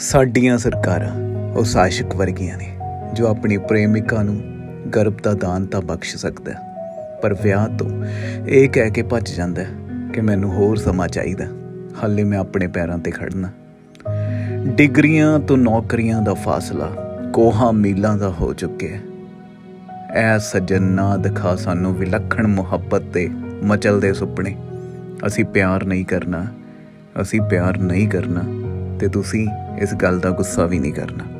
ਸਾਡੀਆਂ ਸਰਕਾਰਾਂ ਉਹ ਸਾਸ਼ਕ ਵਰਗੀਆਂ ਨੇ ਜੋ ਆਪਣੀ ਪ੍ਰੇਮਿਕਾ ਨੂੰ ਗਰਭ ਦਾ ਦਾਨ ਤਾਂ ਬਖਸ਼ ਸਕਦਾ ਹੈ, ਪਰ ਵਿਆਹ ਤੋਂ ਇਹ ਕਹਿ ਕੇ ਭੱਜ ਜਾਂਦਾ ਹੈ ਕਿ ਮੈਨੂੰ ਹੋਰ ਸਮਾਂ ਚਾਹੀਦਾ ਹਾਲੇ ਮੈਂ ਆਪਣੇ ਪੈਰਾਂ ਤੇ ਖੜਨਾ ਡਿਗਰੀਆਂ ਤੋਂ ਨੌਕਰੀਆਂ ਦਾ ਫਾਸਲਾ ਕੋਹਾਂ ਮੀਲਾਂ ਦਾ ਹੋ ਚੁੱਕਿਆ ਹੈ। ਐ ਸੱਜਣ ਨਾ ਦਿਖਾ ਸਾਨੂੰ ਵਿਲੱਖਣ ਮੁਹੱਬਤ ਤੇ ਮਚਲਦੇ ਸੁਪਨੇ। ਅਸੀਂ ਪਿਆਰ ਨਹੀਂ ਕਰਨਾ ਅਸੀਂ ਪਿਆਰ ਨਹੀਂ ਕਰਨਾ। ਤੇ ਤੁਸੀਂ ਇਸ ਗੱਲ ਦਾ ਗੁੱਸਾ ਵੀ ਨਹੀਂ ਕਰਨਾ।